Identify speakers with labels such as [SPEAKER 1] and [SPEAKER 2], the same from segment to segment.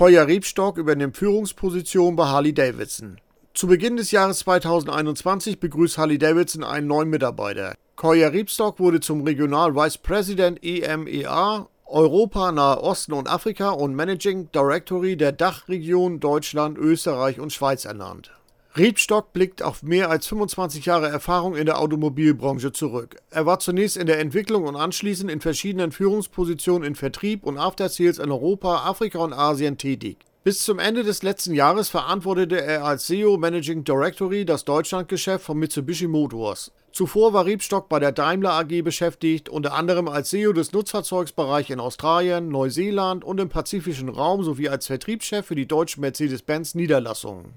[SPEAKER 1] Koya Rebstock übernimmt Führungsposition bei Harley Davidson. Zu Beginn des Jahres 2021 begrüßt Harley Davidson einen neuen Mitarbeiter. Koya Rebstock wurde zum Regional Vice President EMEA Europa, Nahe Osten und Afrika und Managing Directory der Dachregion Deutschland, Österreich und Schweiz ernannt. Riebstock blickt auf mehr als 25 Jahre Erfahrung in der Automobilbranche zurück. Er war zunächst in der Entwicklung und anschließend in verschiedenen Führungspositionen in Vertrieb und Aftersales in Europa, Afrika und Asien tätig. Bis zum Ende des letzten Jahres verantwortete er als CEO Managing Directory das Deutschlandgeschäft von Mitsubishi Motors. Zuvor war Riebstock bei der Daimler AG beschäftigt, unter anderem als CEO des Nutzfahrzeugsbereichs in Australien, Neuseeland und im pazifischen Raum sowie als Vertriebschef für die deutschen Mercedes-Benz Niederlassungen.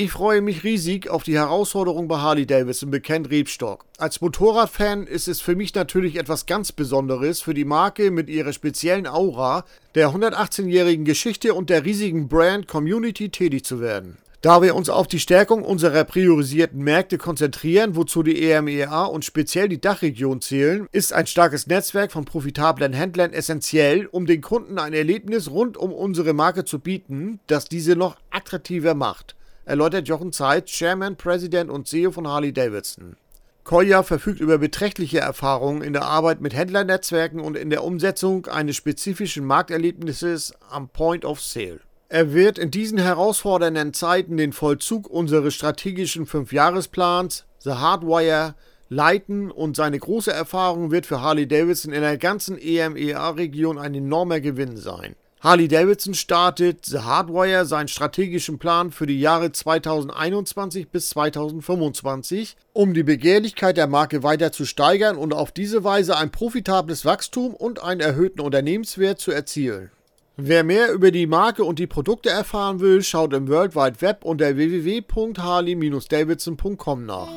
[SPEAKER 1] Ich freue mich riesig auf die Herausforderung bei Harley Davidson, bekennt Rebstock. Als Motorradfan ist es für mich natürlich etwas ganz Besonderes, für die Marke mit ihrer speziellen Aura, der 118-jährigen Geschichte und der riesigen Brand Community tätig zu werden. Da wir uns auf die Stärkung unserer priorisierten Märkte konzentrieren, wozu die EMEA und speziell die Dachregion zählen, ist ein starkes Netzwerk von profitablen Händlern essentiell, um den Kunden ein Erlebnis rund um unsere Marke zu bieten, das diese noch attraktiver macht erläutert Jochen Zeit, Chairman, President und CEO von Harley Davidson. Koya verfügt über beträchtliche Erfahrungen in der Arbeit mit Händlernetzwerken und in der Umsetzung eines spezifischen Markterlebnisses am Point of Sale. Er wird in diesen herausfordernden Zeiten den Vollzug unseres strategischen Fünfjahresplans The Hardwire leiten und seine große Erfahrung wird für Harley Davidson in der ganzen EMEA-Region ein enormer Gewinn sein. Harley Davidson startet The Hardwire seinen strategischen Plan für die Jahre 2021 bis 2025, um die Begehrlichkeit der Marke weiter zu steigern und auf diese Weise ein profitables Wachstum und einen erhöhten Unternehmenswert zu erzielen. Wer mehr über die Marke und die Produkte erfahren will, schaut im World Wide Web unter www.harley-davidson.com nach.